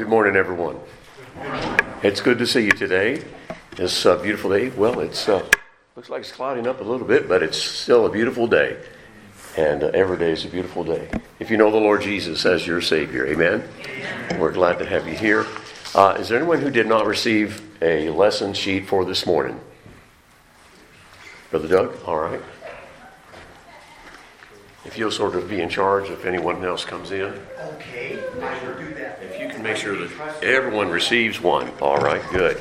Good morning, everyone. It's good to see you today. It's a beautiful day. Well, it's uh, looks like it's clouding up a little bit, but it's still a beautiful day. And uh, every day is a beautiful day. If you know the Lord Jesus as your Savior, Amen. amen. We're glad to have you here. Uh, is there anyone who did not receive a lesson sheet for this morning? Brother Doug. All right. If you'll sort of be in charge if anyone else comes in. Okay, I will do that. If you can make sure that everyone receives one. All right, good.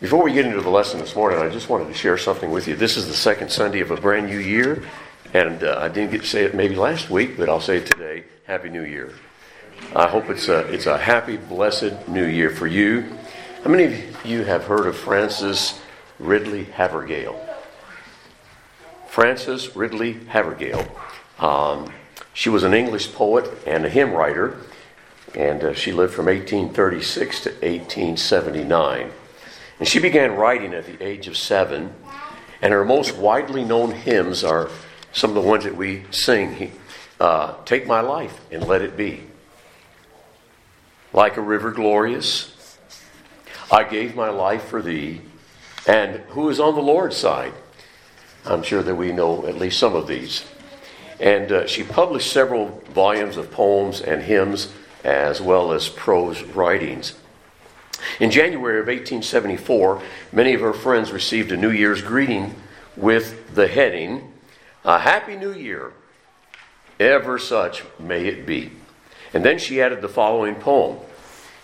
Before we get into the lesson this morning, I just wanted to share something with you. This is the second Sunday of a brand new year, and uh, I didn't get to say it maybe last week, but I'll say it today. Happy New Year. I hope it's a, it's a happy, blessed new year for you. How many of you have heard of Frances Ridley Havergal. Frances Ridley Havergal. Um, she was an English poet and a hymn writer, and uh, she lived from 1836 to 1879. And she began writing at the age of seven, and her most widely known hymns are some of the ones that we sing uh, Take My Life and Let It Be. Like a river glorious, I gave my life for thee and who is on the Lord's side. I'm sure that we know at least some of these. And uh, she published several volumes of poems and hymns, as well as prose writings. In January of 1874, many of her friends received a New Year's greeting with the heading, A Happy New Year, ever such may it be. And then she added the following poem.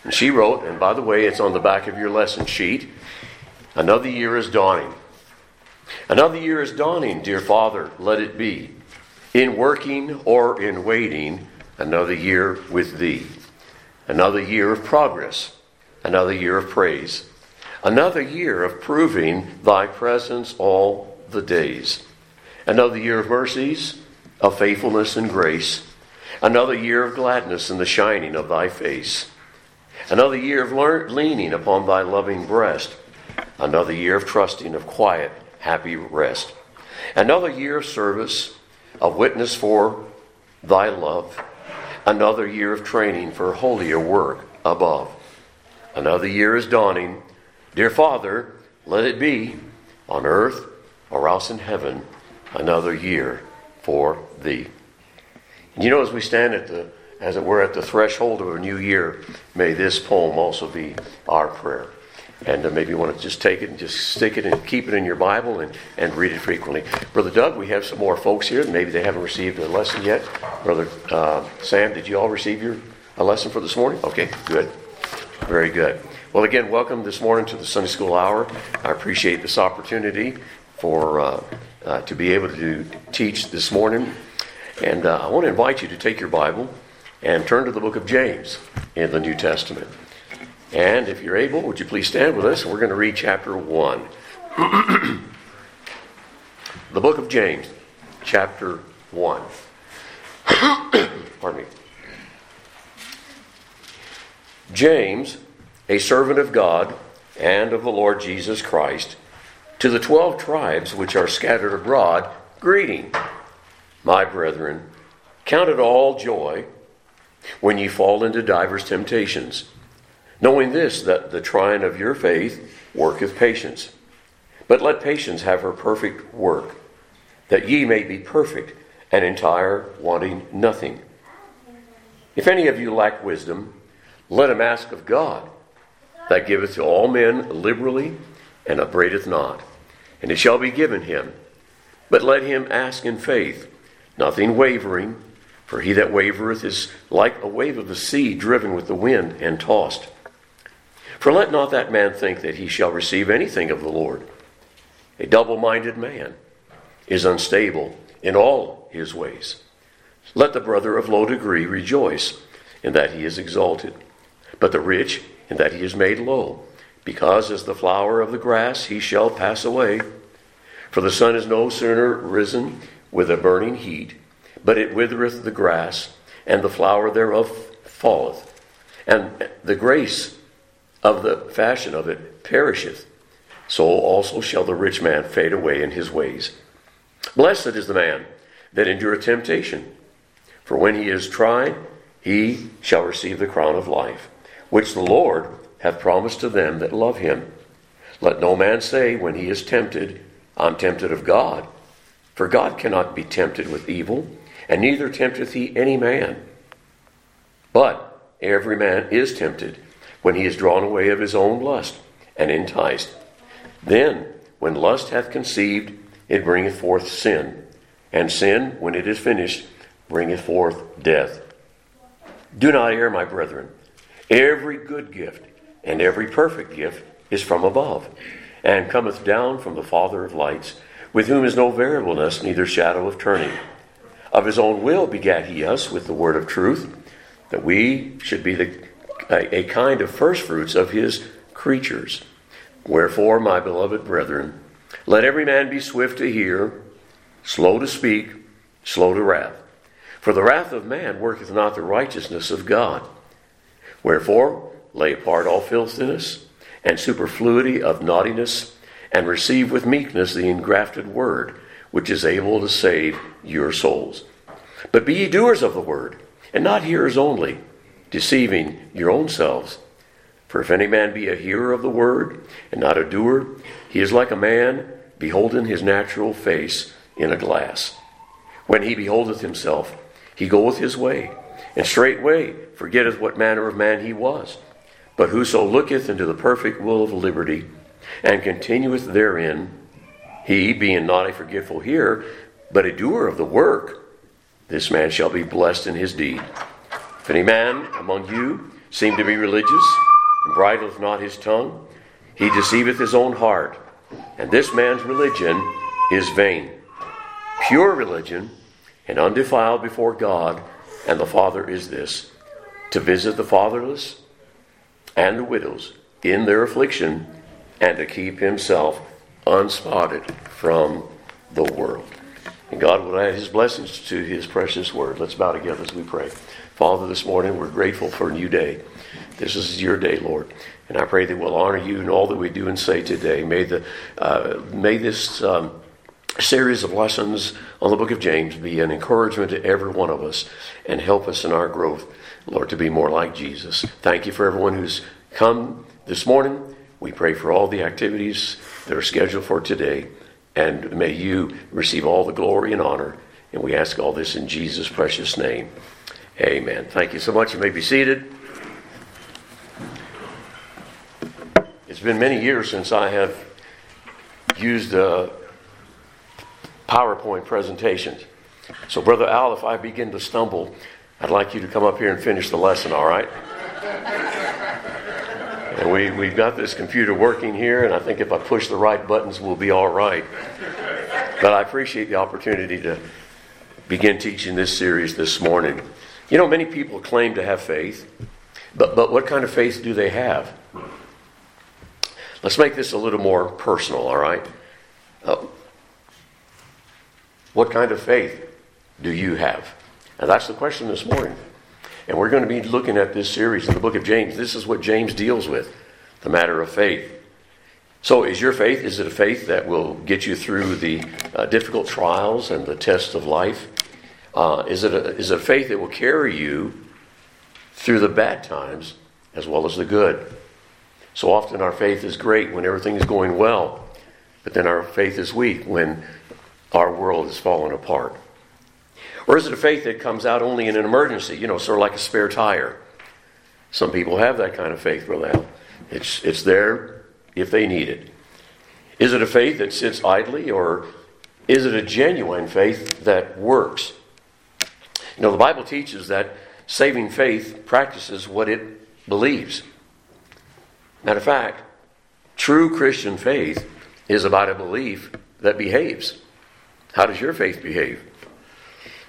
And she wrote, and by the way, it's on the back of your lesson sheet. Another year is dawning. Another year is dawning, dear Father, let it be. In working or in waiting, another year with Thee. Another year of progress, another year of praise. Another year of proving Thy presence all the days. Another year of mercies, of faithfulness and grace. Another year of gladness in the shining of Thy face. Another year of leaning upon Thy loving breast Another year of trusting, of quiet, happy rest. Another year of service, of witness for thy love. Another year of training for holier work above. Another year is dawning. Dear Father, let it be on earth or else in heaven another year for thee. You know, as we stand at the, as it were, at the threshold of a new year, may this poem also be our prayer and uh, maybe you want to just take it and just stick it and keep it in your Bible and, and read it frequently. Brother Doug, we have some more folks here. Maybe they haven't received a lesson yet. Brother uh, Sam, did you all receive your a lesson for this morning? Okay, good. Very good. Well, again, welcome this morning to the Sunday School Hour. I appreciate this opportunity for uh, uh, to be able to teach this morning. And uh, I want to invite you to take your Bible and turn to the book of James in the New Testament. And if you're able, would you please stand with us? We're going to read chapter 1. the book of James, chapter 1. Pardon me. James, a servant of God and of the Lord Jesus Christ, to the twelve tribes which are scattered abroad, greeting. My brethren, count it all joy when ye fall into divers temptations knowing this, that the trying of your faith worketh patience. But let patience have her perfect work, that ye may be perfect and entire, wanting nothing. If any of you lack wisdom, let him ask of God, that giveth to all men liberally and upbraideth not, and it shall be given him. But let him ask in faith, nothing wavering, for he that wavereth is like a wave of the sea driven with the wind and tossed. For let not that man think that he shall receive anything of the Lord. A double minded man is unstable in all his ways. Let the brother of low degree rejoice in that he is exalted, but the rich in that he is made low, because as the flower of the grass he shall pass away. For the sun is no sooner risen with a burning heat, but it withereth the grass, and the flower thereof falleth. And the grace of the fashion of it perisheth, so also shall the rich man fade away in his ways. Blessed is the man that endure temptation. For when he is tried, he shall receive the crown of life, which the Lord hath promised to them that love him. Let no man say when he is tempted, I'm tempted of God. For God cannot be tempted with evil, and neither tempteth he any man. But every man is tempted when he is drawn away of his own lust and enticed. Then, when lust hath conceived, it bringeth forth sin, and sin, when it is finished, bringeth forth death. Do not err, my brethren. Every good gift and every perfect gift is from above, and cometh down from the Father of lights, with whom is no variableness, neither shadow of turning. Of his own will begat he us with the word of truth, that we should be the, a, a kind of firstfruits of his creatures. Wherefore, my beloved brethren, let every man be swift to hear, slow to speak, slow to wrath. For the wrath of man worketh not the righteousness of God. Wherefore, lay apart all filthiness and superfluity of naughtiness, and receive with meekness the engrafted word, which is able to save your souls. But be ye doers of the word, and not hearers only, deceiving your own selves. For if any man be a hearer of the word, and not a doer, he is like a man beholding his natural face in a glass. When he beholdeth himself, he goeth his way, and straightway forgetteth what manner of man he was. But whoso looketh into the perfect will of liberty, and continueth therein, he, being not a forgetful hearer, but a doer of the work, this man shall be blessed in his deed. If any man among you seem to be religious, and bridleth not his tongue, he deceiveth his own heart, and this man's religion is vain. Pure religion and undefiled before God and the Father is this to visit the fatherless and the widows in their affliction, and to keep himself unspotted from the world. And God will add his blessings to his precious word. Let's bow together as we pray. Father, this morning we're grateful for a new day. This is your day, Lord. And I pray that we'll honor you in all that we do and say today. May, the, uh, may this um, series of lessons on the book of James be an encouragement to every one of us and help us in our growth, Lord, to be more like Jesus. Thank you for everyone who's come this morning. We pray for all the activities that are scheduled for today. And may you receive all the glory and honor. And we ask all this in Jesus' precious name. Amen. Thank you so much. You may be seated. It's been many years since I have used a PowerPoint presentations. So, Brother Al, if I begin to stumble, I'd like you to come up here and finish the lesson, all right? And we, we've got this computer working here, and I think if I push the right buttons, we'll be all right. But I appreciate the opportunity to begin teaching this series this morning. You know, many people claim to have faith, but, but what kind of faith do they have? Let's make this a little more personal, all right? Uh, what kind of faith do you have? And that's the question this morning. And we're going to be looking at this series in the book of James. This is what James deals with the matter of faith. So, is your faith, is it a faith that will get you through the uh, difficult trials and the tests of life? Uh, is, it a, is a faith that will carry you through the bad times as well as the good? So often our faith is great when everything is going well, but then our faith is weak when our world is falling apart. Or is it a faith that comes out only in an emergency, you know, sort of like a spare tire? Some people have that kind of faith, Brother. It's, it's there if they need it. Is it a faith that sits idly, or is it a genuine faith that works? You know, the Bible teaches that saving faith practices what it believes. Matter of fact, true Christian faith is about a belief that behaves. How does your faith behave?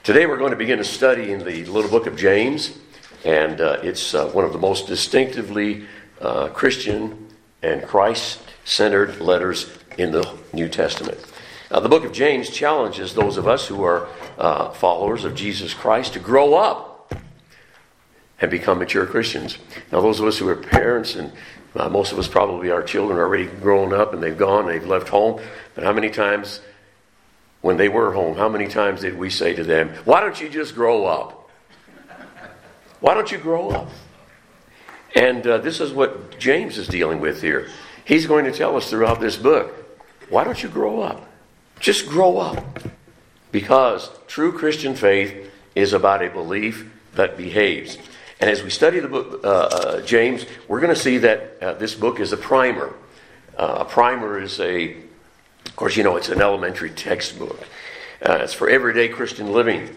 Today we're going to begin a study in the little book of James, and uh, it's uh, one of the most distinctively uh, Christian and Christ centered letters in the New Testament. Now, the book of James challenges those of us who are uh, followers of Jesus Christ to grow up and become mature Christians. Now, those of us who are parents, and uh, most of us probably our children are already grown up and they've gone, they've left home, but how many times when they were home, how many times did we say to them, Why don't you just grow up? Why don't you grow up? And uh, this is what James is dealing with here. He's going to tell us throughout this book, Why don't you grow up? Just grow up. Because true Christian faith is about a belief that behaves. And as we study the book, uh, uh, James, we're going to see that uh, this book is a primer. Uh, a primer is a, of course, you know, it's an elementary textbook. Uh, it's for everyday Christian living.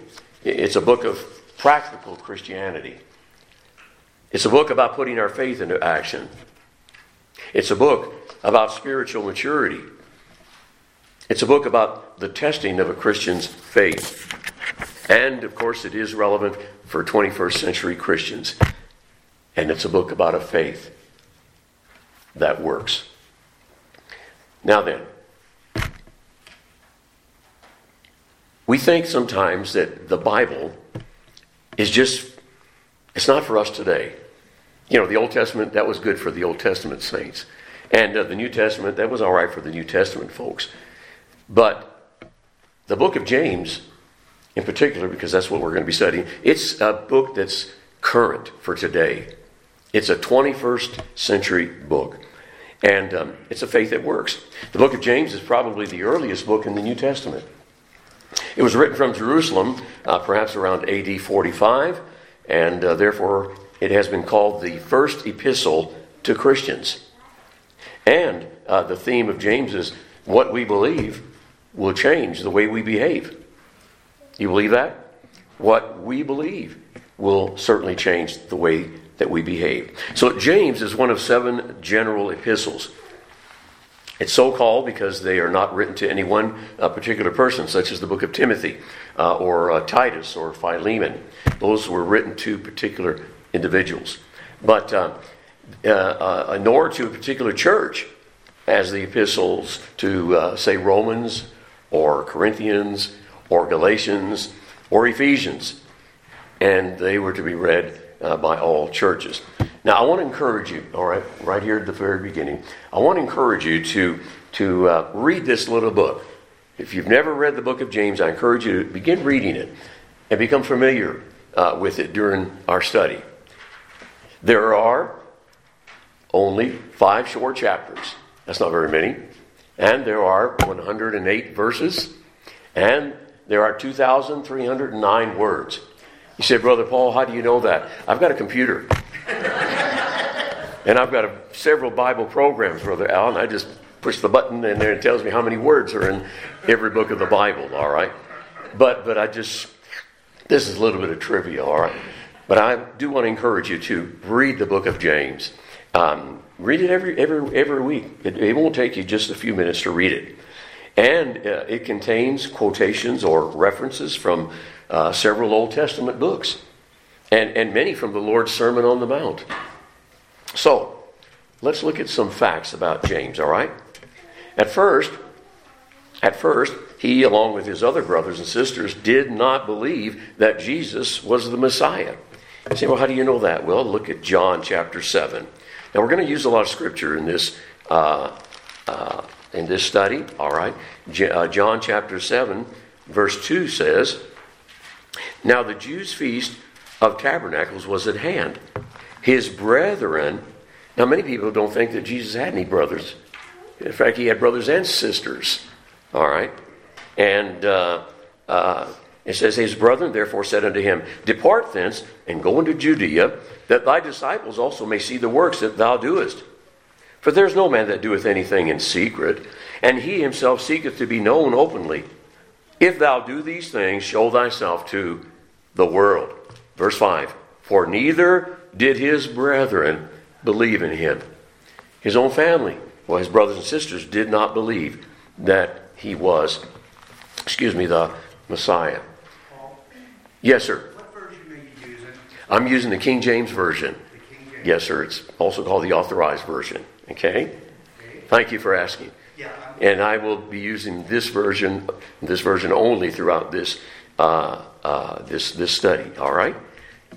It's a book of practical Christianity. It's a book about putting our faith into action. It's a book about spiritual maturity. It's a book about the testing of a Christian's faith. And, of course, it is relevant for 21st century Christians. And it's a book about a faith that works. Now then, we think sometimes that the Bible is just, it's not for us today. You know, the Old Testament, that was good for the Old Testament saints. And uh, the New Testament, that was all right for the New Testament folks. But the book of James in particular, because that's what we're going to be studying. It's a book that's current for today. It's a 21st century book. And um, it's a faith that works. The book of James is probably the earliest book in the New Testament. It was written from Jerusalem, uh, perhaps around AD 45, and uh, therefore it has been called the first epistle to Christians. And uh, the theme of James is what we believe will change the way we behave. You believe that? What we believe will certainly change the way that we behave. So, James is one of seven general epistles. It's so called because they are not written to any one uh, particular person, such as the book of Timothy uh, or uh, Titus or Philemon. Those were written to particular individuals. But uh, uh, nor to a particular church, as the epistles to, say, Romans or Corinthians or Galatians or Ephesians. And they were to be read uh, by all churches. Now, I want to encourage you, all right, right here at the very beginning, I want to encourage you to, to uh, read this little book. If you've never read the book of James, I encourage you to begin reading it and become familiar uh, with it during our study. There are only five short chapters. That's not very many. And there are 108 verses. And there are 2,309 words. You say, Brother Paul, how do you know that? I've got a computer. and I've got a, several Bible programs, Brother Al, and I just push the button and there and it tells me how many words are in every book of the Bible, all right? But, but I just, this is a little bit of trivia, all right? But I do want to encourage you to read the book of James. Um, read it every, every, every week. It, it won't take you just a few minutes to read it. And uh, it contains quotations or references from uh, several Old Testament books and, and many from the Lord's Sermon on the Mount. So, let's look at some facts about James, all right? At first, at first, he, along with his other brothers and sisters, did not believe that Jesus was the Messiah. You say, well, how do you know that? Well, look at John chapter 7. Now, we're going to use a lot of scripture in this uh, uh, in this study. All right. Uh, John chapter 7, verse 2 says, Now the Jews' feast of tabernacles was at hand. His brethren, now many people don't think that Jesus had any brothers. In fact, he had brothers and sisters. All right. And uh, uh, it says, His brethren therefore said unto him, Depart thence and go into Judea, that thy disciples also may see the works that thou doest. For there is no man that doeth anything in secret, and he himself seeketh to be known openly. If thou do these things, show thyself to the world. Verse 5 For neither did his brethren believe in him. His own family, well, his brothers and sisters, did not believe that he was, excuse me, the Messiah. Yes, sir. What version are you using? I'm using the King James Version. King James. Yes, sir. It's also called the Authorized Version. Okay? Okay. Thank you for asking. Yeah. And I will be using this version, this version only throughout this uh, uh, this this study. All right,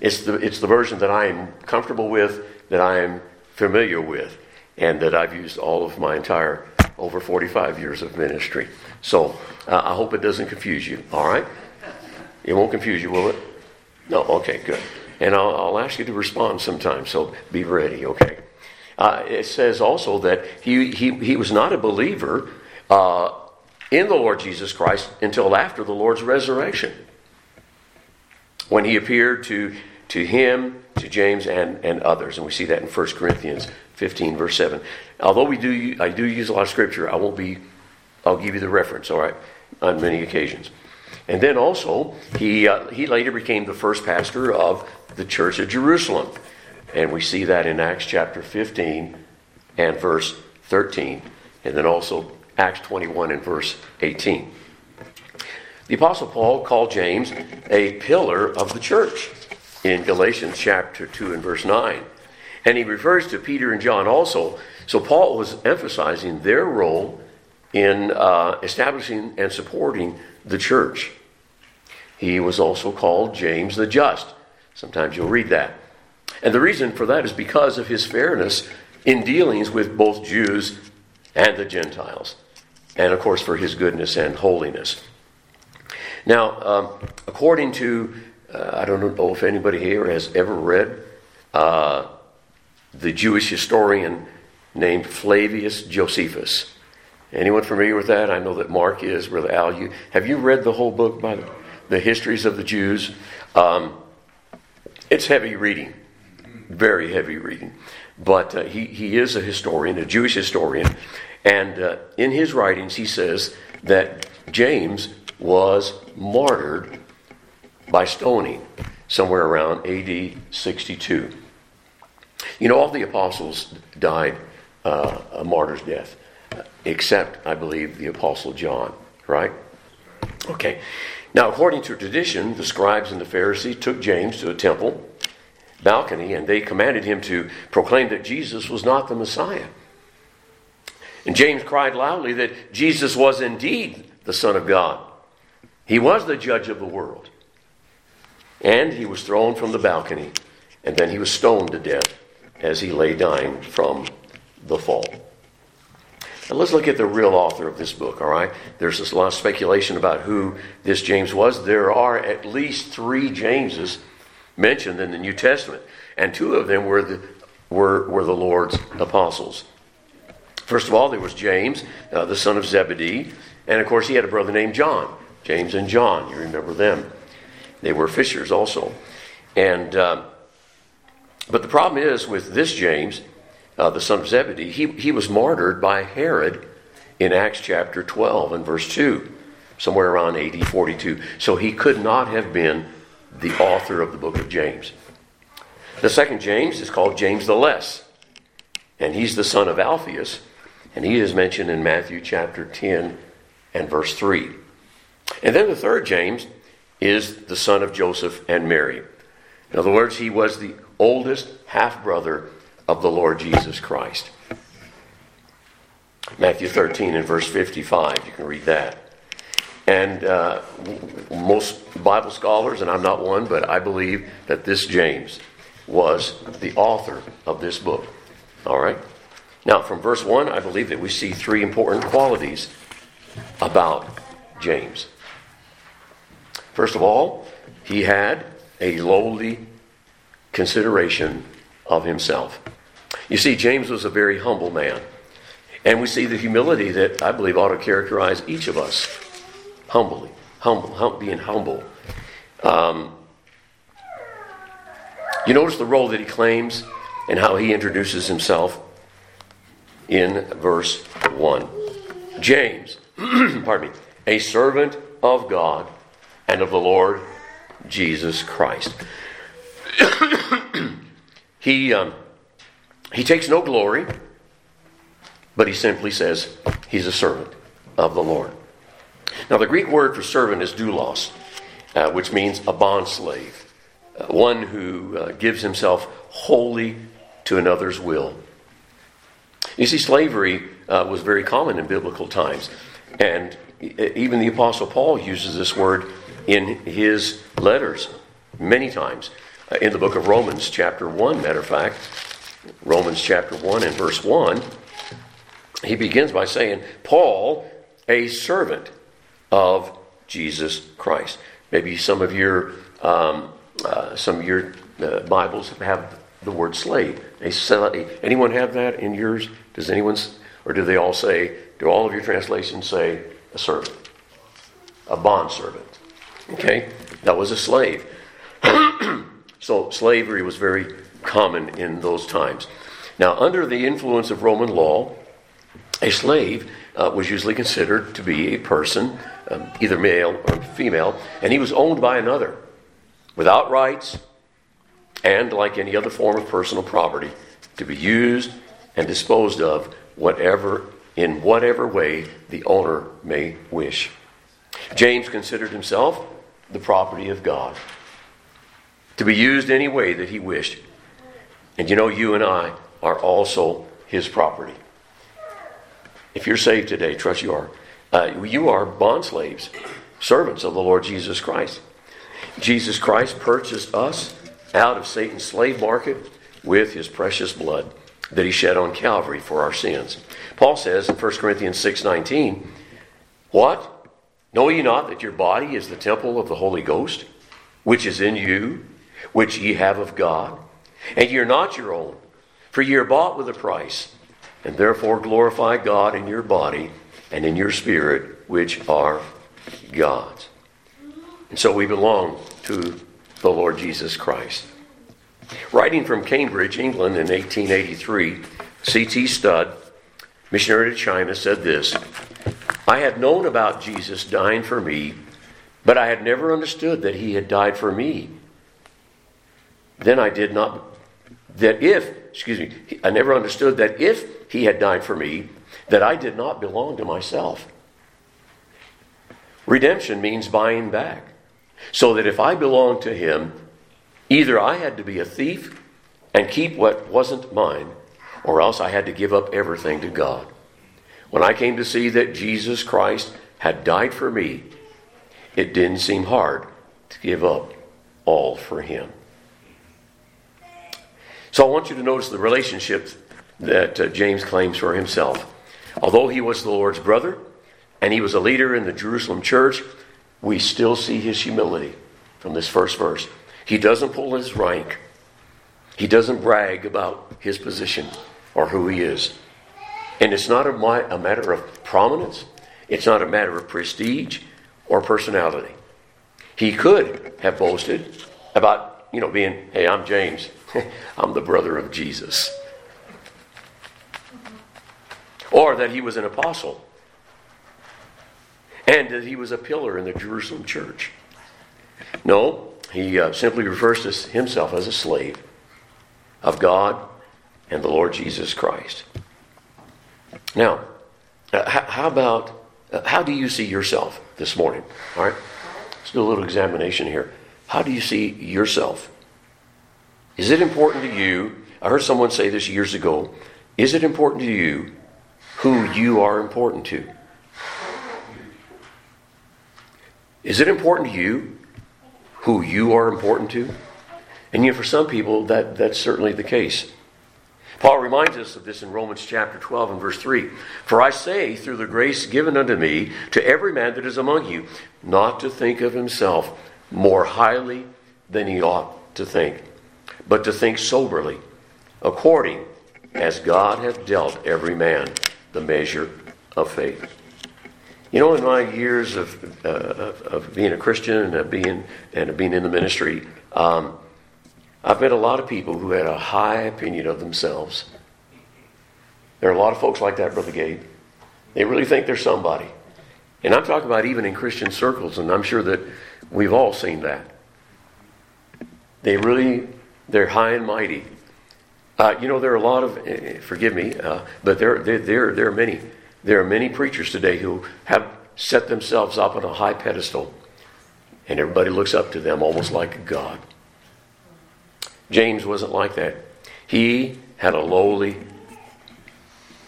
it's the it's the version that I am comfortable with, that I am familiar with, and that I've used all of my entire over 45 years of ministry. So uh, I hope it doesn't confuse you, all right? It won't confuse you, will it? No, okay, good. And I'll, I'll ask you to respond sometime, so be ready, okay? Uh, it says also that he, he, he was not a believer uh, in the Lord Jesus Christ until after the Lord's resurrection. When he appeared to, to him, to James, and, and others. And we see that in 1 Corinthians 15, verse 7. Although we do, I do use a lot of scripture, I won't be, I'll give you the reference, all right, on many occasions. And then also, he, uh, he later became the first pastor of the church of Jerusalem. And we see that in Acts chapter 15 and verse 13. And then also Acts 21 and verse 18. The Apostle Paul called James a pillar of the church in Galatians chapter 2 and verse 9. And he refers to Peter and John also. So Paul was emphasizing their role in uh, establishing and supporting the church. He was also called James the Just. Sometimes you'll read that. And the reason for that is because of his fairness in dealings with both Jews and the Gentiles. And of course, for his goodness and holiness. Now, um, according to, uh, I don't know if anybody here has ever read uh, the Jewish historian named Flavius Josephus. Anyone familiar with that? I know that Mark is, Brother Al. You, have you read the whole book by the, the histories of the Jews? Um, it's heavy reading, very heavy reading. But uh, he, he is a historian, a Jewish historian, and uh, in his writings he says that James was martyred by stoning somewhere around AD 62. You know, all the apostles died uh, a martyr's death, except, I believe, the apostle John, right? Okay. Now, according to tradition, the scribes and the Pharisees took James to a temple balcony and they commanded him to proclaim that Jesus was not the Messiah. And James cried loudly that Jesus was indeed the Son of God. He was the judge of the world. And he was thrown from the balcony, and then he was stoned to death as he lay dying from the fall. Now let's look at the real author of this book, all right? There's a lot of speculation about who this James was. There are at least three Jameses mentioned in the New Testament, and two of them were the, were, were the Lord's apostles. First of all, there was James, uh, the son of Zebedee, and of course, he had a brother named John. James and John, you remember them. They were fishers also. And, uh, but the problem is with this James, uh, the son of Zebedee, he, he was martyred by Herod in Acts chapter 12 and verse 2, somewhere around AD 42. So he could not have been the author of the book of James. The second James is called James the Less, and he's the son of Alphaeus, and he is mentioned in Matthew chapter 10 and verse 3. And then the third James is the son of Joseph and Mary. In other words, he was the oldest half brother of the Lord Jesus Christ. Matthew 13 and verse 55, you can read that. And uh, most Bible scholars, and I'm not one, but I believe that this James was the author of this book. All right? Now, from verse 1, I believe that we see three important qualities about James. First of all, he had a lowly consideration of himself. You see, James was a very humble man. And we see the humility that I believe ought to characterize each of us humbly, humble, hum, being humble. Um, you notice the role that he claims and how he introduces himself in verse 1. James, pardon me, a servant of God and of the Lord Jesus Christ. he, um, he takes no glory, but he simply says he's a servant of the Lord. Now, the Greek word for servant is doulos, uh, which means a bond slave, uh, one who uh, gives himself wholly to another's will. You see, slavery uh, was very common in biblical times, and even the Apostle Paul uses this word in his letters many times. Uh, in the book of Romans, chapter 1, matter of fact, Romans chapter 1 and verse 1, he begins by saying, Paul, a servant of Jesus Christ. Maybe some of your um, uh, some of your uh, Bibles have the word slave. Anyone have that in yours? Does anyone, or do they all say? Do all of your translations say a servant, a bond servant? Okay, that was a slave. so slavery was very common in those times. Now, under the influence of Roman law, a slave uh, was usually considered to be a person, um, either male or female, and he was owned by another without rights and, like any other form of personal property, to be used and disposed of whatever in whatever way the owner may wish. James considered himself the property of God, to be used any way that he wished. And you know, you and I are also his property. If you're saved today, trust you are. Uh, you are bond slaves, servants of the Lord Jesus Christ. Jesus Christ purchased us out of Satan's slave market with his precious blood that he shed on Calvary for our sins. Paul says in 1 Corinthians 6:19, "What? Know ye not that your body is the temple of the Holy Ghost, which is in you, which ye have of God, and you're not your own, for you're bought with a price, and therefore glorify God in your body and in your spirit, which are God's." And so we belong to the Lord Jesus Christ. Writing from Cambridge, England in 1883, C.T. Studd, missionary to China, said this I had known about Jesus dying for me, but I had never understood that he had died for me. Then I did not, that if, excuse me, I never understood that if he had died for me, that I did not belong to myself. Redemption means buying back. So that if I belonged to him, either I had to be a thief and keep what wasn't mine, or else I had to give up everything to God. When I came to see that Jesus Christ had died for me, it didn't seem hard to give up all for him. So I want you to notice the relationship that uh, James claims for himself. Although he was the Lord's brother and he was a leader in the Jerusalem church, we still see his humility from this first verse. He doesn't pull his rank, he doesn't brag about his position or who he is. And it's not a, a matter of prominence, it's not a matter of prestige or personality. He could have boasted about, you know, being, hey, I'm James, I'm the brother of Jesus. Or that he was an apostle and that he was a pillar in the Jerusalem church. No, he uh, simply refers to himself as a slave of God and the Lord Jesus Christ. Now, uh, how about uh, how do you see yourself this morning? All right, let's do a little examination here. How do you see yourself? Is it important to you? I heard someone say this years ago. Is it important to you who you are important to? Is it important to you who you are important to? And yet, for some people, that, that's certainly the case. Paul reminds us of this in Romans chapter 12 and verse 3. For I say, through the grace given unto me, to every man that is among you, not to think of himself more highly than he ought to think, but to think soberly, according as God hath dealt every man the measure of faith. You know, in my years of, uh, of, being a Christian and of being, and of being in the ministry, um, I've met a lot of people who had a high opinion of themselves. There are a lot of folks like that, Brother Gabe. They really think they're somebody. And I'm talking about even in Christian circles, and I'm sure that we've all seen that. They really, they're high and mighty. Uh, you know, there are a lot of, uh, forgive me, uh, but there, there, there, there are many there are many preachers today who have set themselves up on a high pedestal, and everybody looks up to them almost like God. James wasn't like that. He had a lowly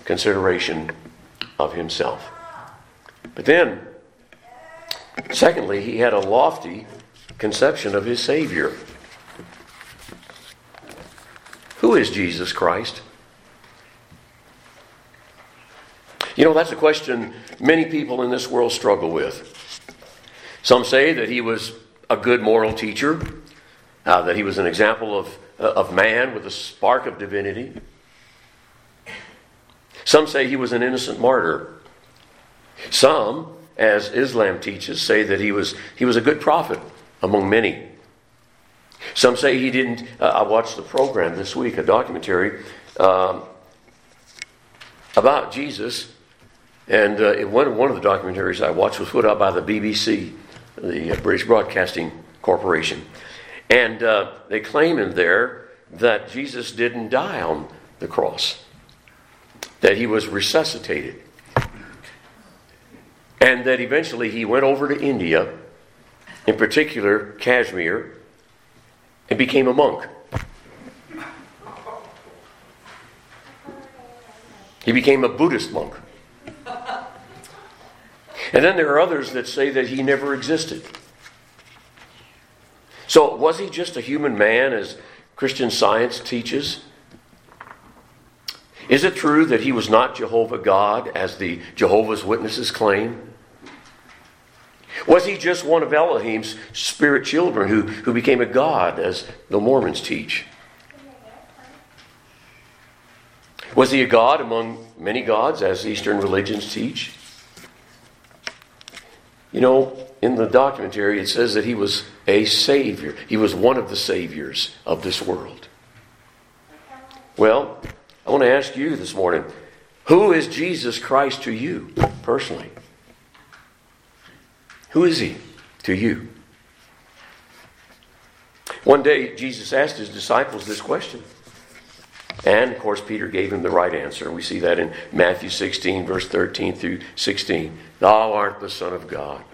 consideration of himself. But then, secondly, he had a lofty conception of his Savior. Who is Jesus Christ? You know, that's a question many people in this world struggle with. Some say that he was a good moral teacher, uh, that he was an example of, uh, of man with a spark of divinity. Some say he was an innocent martyr. Some, as Islam teaches, say that he was, he was a good prophet among many. Some say he didn't. Uh, I watched the program this week, a documentary um, about Jesus. And uh, one, one of the documentaries I watched was put out by the BBC, the uh, British Broadcasting Corporation. And uh, they claim in there that Jesus didn't die on the cross, that he was resuscitated. And that eventually he went over to India, in particular Kashmir, and became a monk. He became a Buddhist monk. And then there are others that say that he never existed. So, was he just a human man, as Christian science teaches? Is it true that he was not Jehovah God, as the Jehovah's Witnesses claim? Was he just one of Elohim's spirit children who, who became a god, as the Mormons teach? Was he a god among many gods, as Eastern religions teach? You know, in the documentary, it says that he was a savior. He was one of the saviors of this world. Well, I want to ask you this morning who is Jesus Christ to you personally? Who is he to you? One day, Jesus asked his disciples this question. And, of course, Peter gave him the right answer. We see that in Matthew 16, verse 13 through 16. Thou art the Son of God.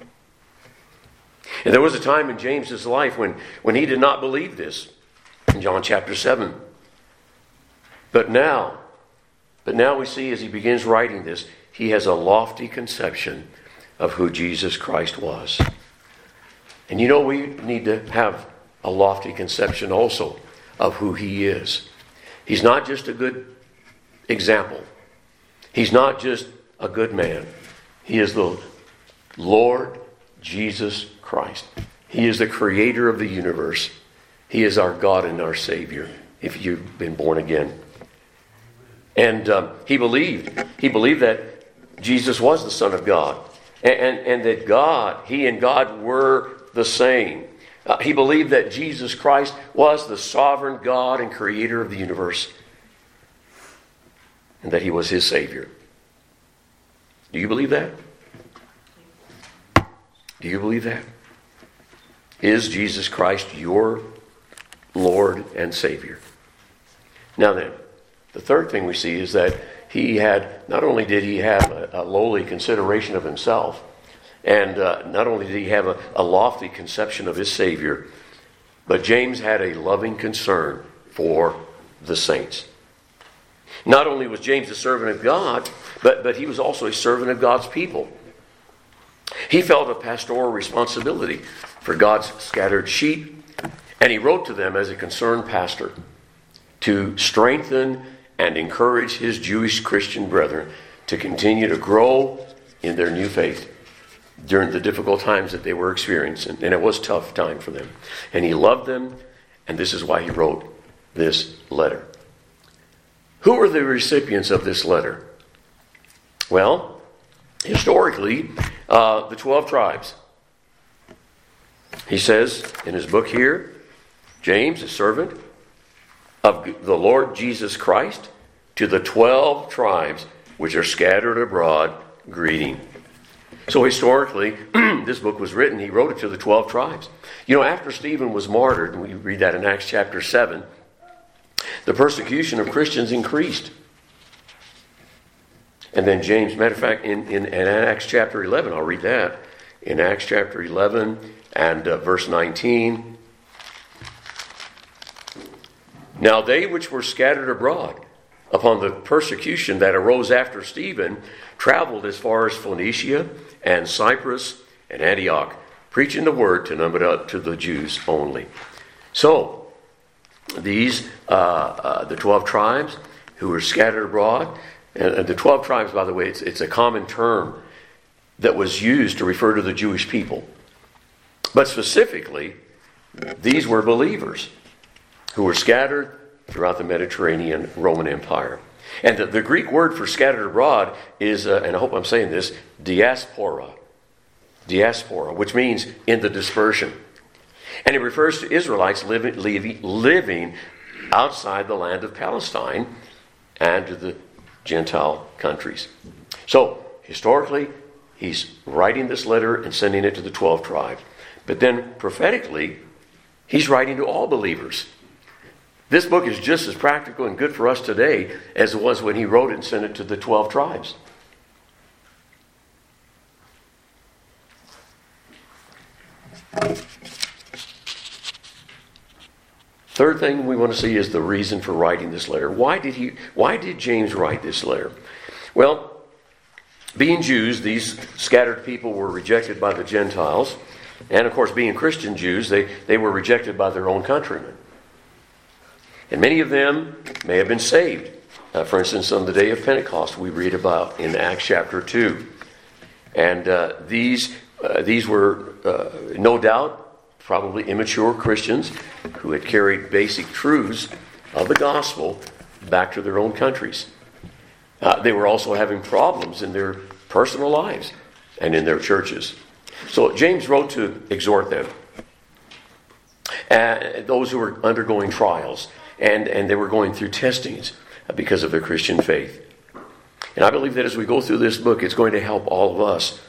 And there was a time in James's life when, when he did not believe this, in John chapter 7. But now, but now we see as he begins writing this, he has a lofty conception of who Jesus Christ was. And you know, we need to have a lofty conception also of who he is. He's not just a good example, he's not just a good man. He is the Lord Jesus Christ. He is the creator of the universe. He is our God and our Savior if you've been born again. And um, he believed. He believed that Jesus was the Son of God and, and, that God, he and God were the same. Uh, he believed that Jesus Christ was the sovereign God and creator of the universe and that he was his Savior. Do you believe that? Do you believe that? Is Jesus Christ your Lord and Savior? Now then, the third thing we see is that he had, not only did he have a, a lowly consideration of himself, and uh, not only did he have a, a lofty conception of his Savior, but James had a loving concern for the saints. Not only was James a servant of God, but, but he was also a servant of God's people. He felt a pastoral responsibility for God's scattered sheep, and he wrote to them as a concerned pastor to strengthen and encourage his Jewish Christian brethren to continue to grow in their new faith during the difficult times that they were experiencing. And it was a tough time for them. And he loved them, and this is why he wrote this letter. Who were the recipients of this letter? Well, historically, uh, the 12 tribes. He says in his book here James, a servant of the Lord Jesus Christ, to the 12 tribes which are scattered abroad, greeting. So, historically, this book was written. He wrote it to the 12 tribes. You know, after Stephen was martyred, and we read that in Acts chapter 7, the persecution of Christians increased. And then James, matter of fact, in, in, in Acts chapter 11, I'll read that. In Acts chapter 11 and uh, verse 19. Now they which were scattered abroad upon the persecution that arose after Stephen traveled as far as Phoenicia and Cyprus and Antioch, preaching the word to none but to the Jews only. So, these, uh, uh, the 12 tribes who were scattered abroad, And, and the 12 tribes, by the way, it's, it's a common term that was used to refer to the Jewish people. But specifically, these were believers who were scattered throughout the Mediterranean Roman Empire. And the, the Greek word for scattered abroad is, uh, and I hope I'm saying this, diaspora. Diaspora, which means in the dispersion. And it refers to Israelites living, living, outside the land of Palestine and to the Gentile countries. So, historically, he's writing this letter and sending it to the 12 tribes. But then, prophetically, he's writing to all believers. This book is just as practical and good for us today as it was when he wrote it and sent it to the 12 tribes. Third thing we want to see is the reason for writing this letter. Why did he why did James write this letter? Well, being Jews, these scattered people were rejected by the Gentiles. And of course, being Christian Jews, they, they were rejected by their own countrymen. And many of them may have been saved. Uh, for instance, on the day of Pentecost, we read about in Acts chapter 2. And uh, these, uh, these were, uh, no doubt, probably immature Christians who had carried basic truths of the gospel back to their own countries. Uh, they were also having problems in their personal lives and in their churches. So James wrote to exhort them, uh, those who were undergoing trials, and, and they were going through testings because of their Christian faith. And I believe that as we go through this book, it's going to help all of us,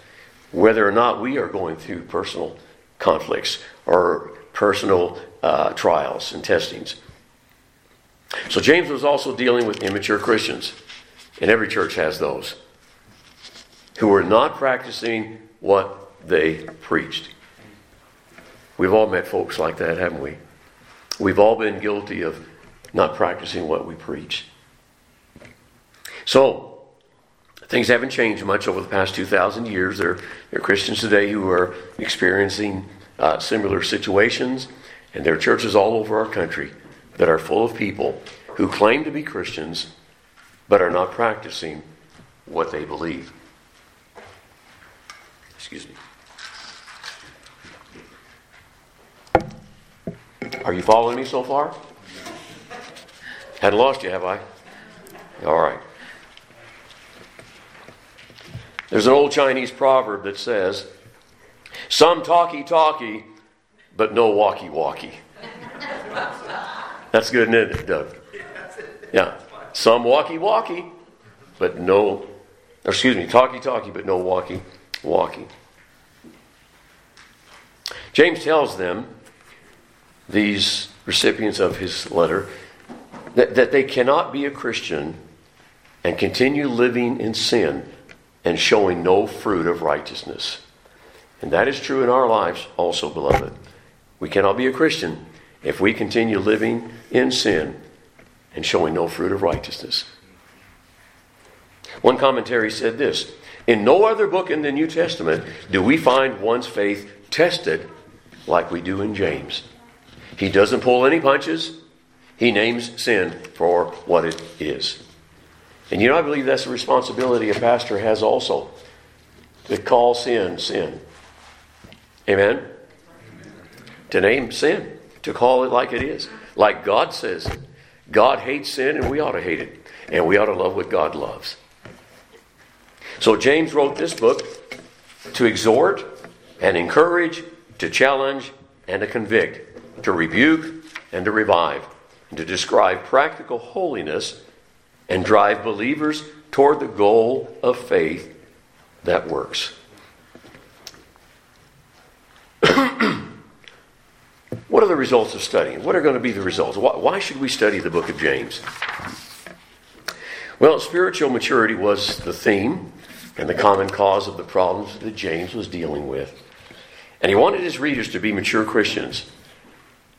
whether or not we are going through personal conflicts or personal uh, trials and testings. So James was also dealing with immature Christians, and every church has those, who were not practicing what they preached. We've all met folks like that, haven't we? We've all been guilty of not practicing what we preach. So, things haven't changed much over the past 2,000 years. There, there are Christians today who are experiencing uh, similar situations, and there are churches all over our country that are full of people who claim to be Christians but are not practicing what they believe. Excuse me. Are you following me so far? Hadn't lost you, have I? All right. There's an old Chinese proverb that says, Some talky talky, but no walkie walkie. That's good, isn't it, Doug? Yeah. Some walkie walkie, but no, excuse me, talky talky, but no walkie walkie. James tells them these recipients of his letter that, that they cannot be a Christian and continue living in sin and showing no fruit of righteousness. And that is true in our lives also, beloved. We cannot be a Christian if we continue living in sin and showing no fruit of righteousness. One commentary said this In no other book in the New Testament do we find one's faith tested like we do in James. He doesn't pull any punches. He names sin for what it is. And you know, I believe that's a responsibility a pastor has also to call sin sin. Amen? Amen? To name sin, to call it like it is, like God says. God hates sin, and we ought to hate it. And we ought to love what God loves. So James wrote this book to exhort and encourage, to challenge, and to convict to rebuke and to revive, to describe practical holiness and drive believers toward the goal of faith that works. what are the results of studying? What are going to be the results? Why should we study the book of James? Well, spiritual maturity was the theme and the common cause of the problems that James was dealing with. And he wanted his readers to be mature Christians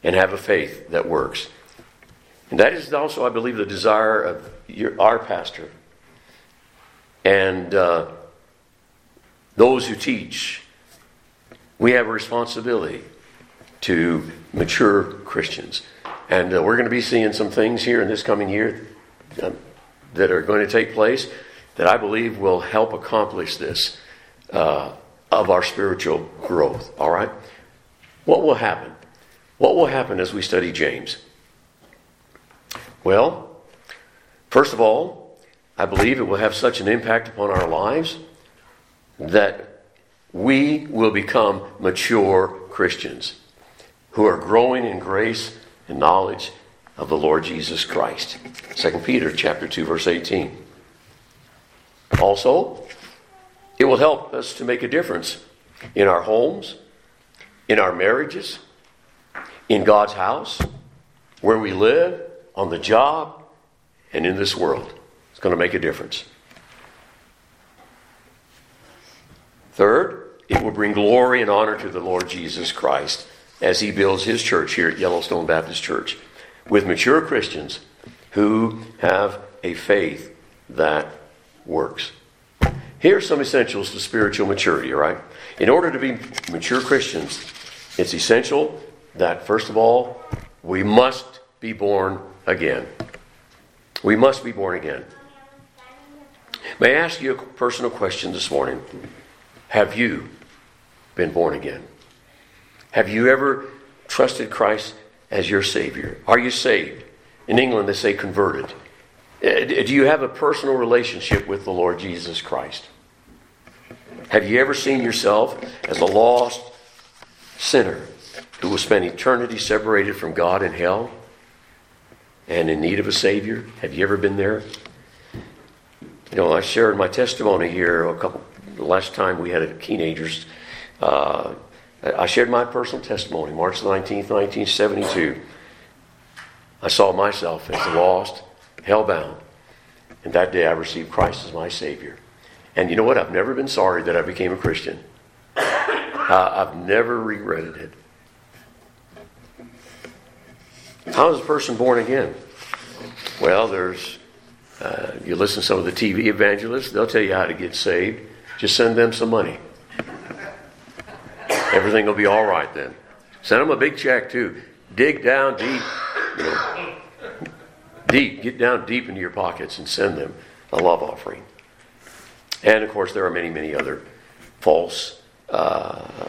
and have a faith that works. And that is also, I believe, the desire of your, our pastor and uh, those who teach. We have a responsibility to mature Christians. And uh, we're going to be seeing some things here in this coming year. Um, that are going to take place that I believe will help accomplish this uh, of our spiritual growth. All right? What will happen? What will happen as we study James? Well, first of all, I believe it will have such an impact upon our lives that we will become mature Christians who are growing in grace and knowledge of the Lord Jesus Christ. 2 Peter chapter 2 verse 18. Also, it will help us to make a difference in our homes, in our marriages, in God's house, where we live, on the job, and in this world. It's going to make a difference. Third, it will bring glory and honor to the Lord Jesus Christ as he builds his church here at Yellowstone Baptist Church with mature Christians who have a faith that works. Here are some essentials to spiritual maturity, all right? In order to be mature Christians, it's essential that, first of all, we must be born again. We must be born again. May I ask you a personal question this morning? Have you been born again? Have you ever trusted Christ as your Savior? Are you saved? In England, they say converted. Uh, do you have a personal relationship with the Lord Jesus Christ? Have you ever seen yourself as a lost sinner who will spend eternity separated from God in hell and in need of a Savior? Have you ever been there? You know, I shared my testimony here a couple, the last time we had a teenagers. Uh, I shared my personal testimony, March 19th, 1972. I saw myself as lost, hell-bound, and that day I received Christ as my Savior. And you know what? I've never been sorry that I became a Christian. Uh, I've never regretted it. How is a person born again? Well, there's, uh, you listen to some of the TV evangelists, they'll tell you how to get saved. Just send them some money. Everything will be all right then. Send them a big check too. Dig down deep, you know, deep, get down deep into your pockets and send them a love offering. And of course, there are many, many other false uh,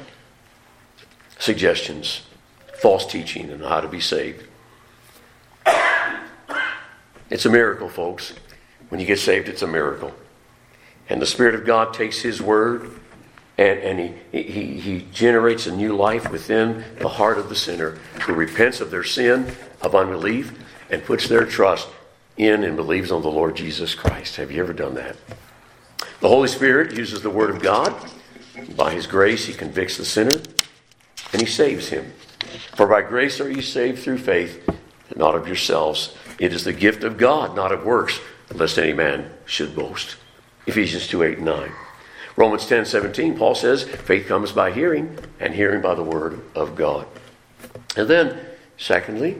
suggestions, false teaching on how to be saved. It's a miracle, folks. When you get saved, it's a miracle. And the Spirit of God takes His Word and, and he, he, he generates a new life within the heart of the sinner who repents of their sin of unbelief and puts their trust in and believes on the Lord Jesus Christ. Have you ever done that? The Holy Spirit uses the Word of God. By His grace, He convicts the sinner and He saves him. For by grace are you saved through faith, not of yourselves. It is the gift of God, not of works, lest any man should boast. Ephesians 2 8 and 9. Romans 10 17, Paul says, faith comes by hearing, and hearing by the Word of God. And then, secondly,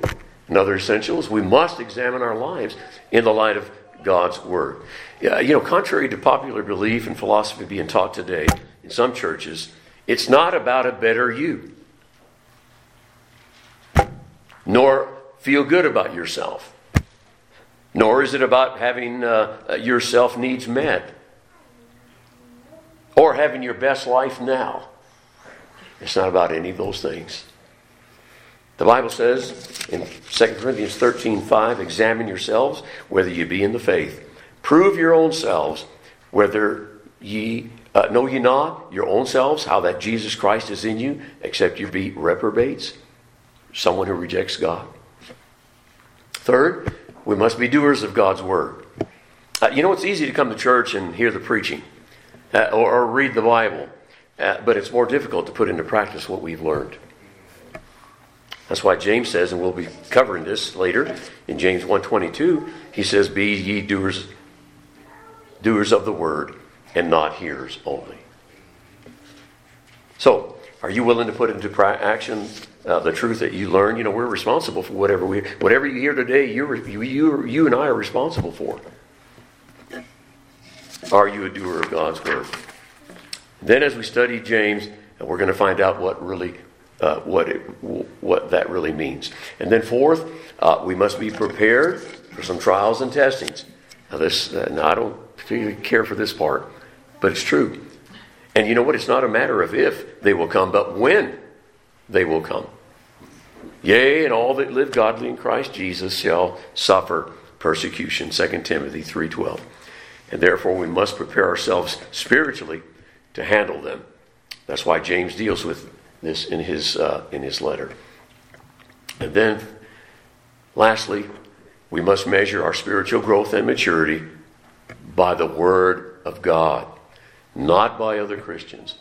another essential is we must examine our lives in the light of God's Word. You know, contrary to popular belief and philosophy being taught today in some churches, it's not about a better you, nor feel good about yourself, nor is it about having uh, your self needs met, or having your best life now. It's not about any of those things. The Bible says in 2 Corinthians 13 5, examine yourselves whether you be in the faith. Prove your own selves whether ye uh, know ye not your own selves how that Jesus Christ is in you, except you be reprobates, someone who rejects God. Third, we must be doers of God's word. Uh, you know, it's easy to come to church and hear the preaching uh, or, or, read the Bible, uh, but it's more difficult to put into practice what we've learned. That's why James says, and we'll be covering this later in James 1.22, he says, Be ye doers doers of the word and not hearers only. So, are you willing to put into action uh, the truth that you learn? You know, we're responsible for whatever we, whatever you hear today. You, you, you, you and I are responsible for. Are you a doer of God's word? Then, as we study James, we're going to find out what really, uh, what it, what that really means. And then, fourth, uh, we must be prepared for some trials and testings. Now, this, uh, now, I don't particularly care for this part, but it's true. And you know what? It's not a matter of if they will come, but when they will come. Yea, and all that live godly in Christ Jesus shall suffer persecution. 2 Timothy 3.12. And therefore we must prepare ourselves spiritually to handle them. That's why James deals with this in his, uh, in his letter. And then, lastly, we must measure our spiritual growth and maturity by the Word of God, not by other Christians.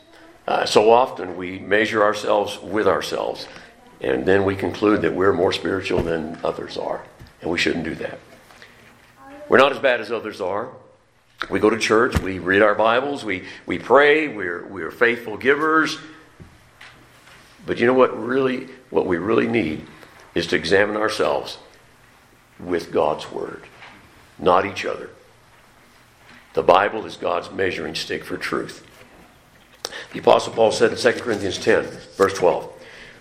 Uh, so often we measure ourselves with ourselves, and then we conclude that we're more spiritual than others are, and we shouldn't do that. We're not as bad as others are. We go to church, we read our Bibles, we, we pray, we're, we're faithful givers. But you know what really what we really need is to examine ourselves with God's word, not each other. The Bible is God's measuring stick for truth. The Apostle Paul said in 2 Corinthians 10, verse 12,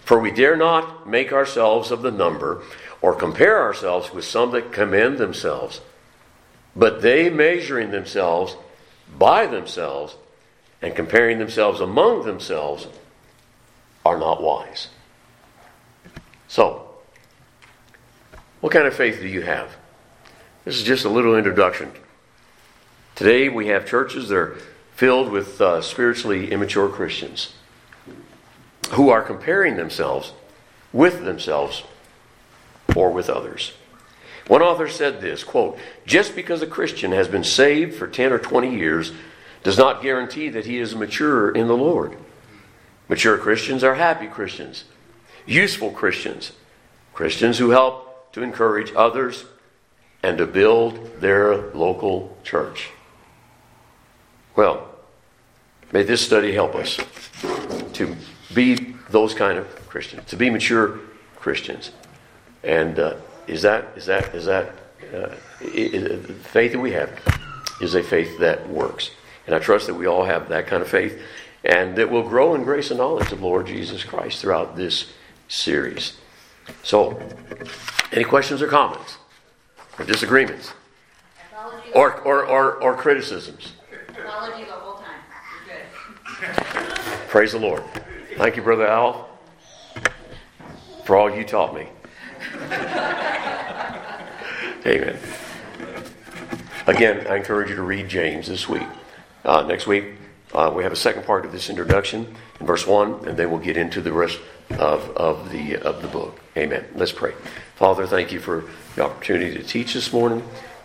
For we dare not make ourselves of the number or compare ourselves with some that commend themselves but they measuring themselves by themselves and comparing themselves among themselves are not wise. So, what kind of faith do you have? This is just a little introduction. Today we have churches that are filled with uh, spiritually immature Christians who are comparing themselves with themselves or with others. One author said this quote, just because a Christian has been saved for 10 or 20 years does not guarantee that he is mature in the Lord. Mature Christians are happy Christians, useful Christians, Christians who help to encourage others and to build their local church. Well, may this study help us to be those kind of Christians, to be mature Christians. And uh, is that is that is that uh, the faith that we have is a faith that works, and I trust that we all have that kind of faith, and that will grow in grace and knowledge of Lord Jesus Christ throughout this series. So, any questions or comments, or disagreements, or or, or, or criticisms? Apology the whole time. You're good. Praise the Lord. Thank you, Brother Al, for all you taught me. Amen. Again, I encourage you to read James this week. Uh, next week, uh, we have a second part of this introduction in verse 1, and then we'll get into the rest of, of, the, of the book. Amen. Let's pray. Father, thank you for the opportunity to teach this morning,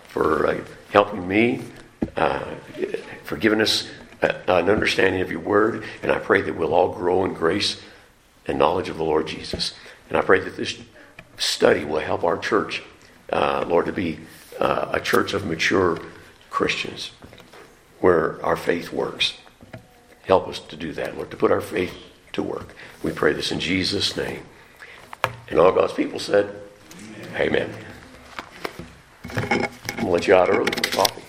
for uh, helping me, uh, for giving us an understanding of your word, and I pray that we'll all grow in grace and knowledge of the Lord Jesus. And I pray that this study will help our church uh, Lord, to be uh, a church of mature Christians where our faith works. Help us to do that, Lord, to put our faith to work. We pray this in Jesus' name. And all God's people said, Amen. Amen. I'm going to let you out early for coffee.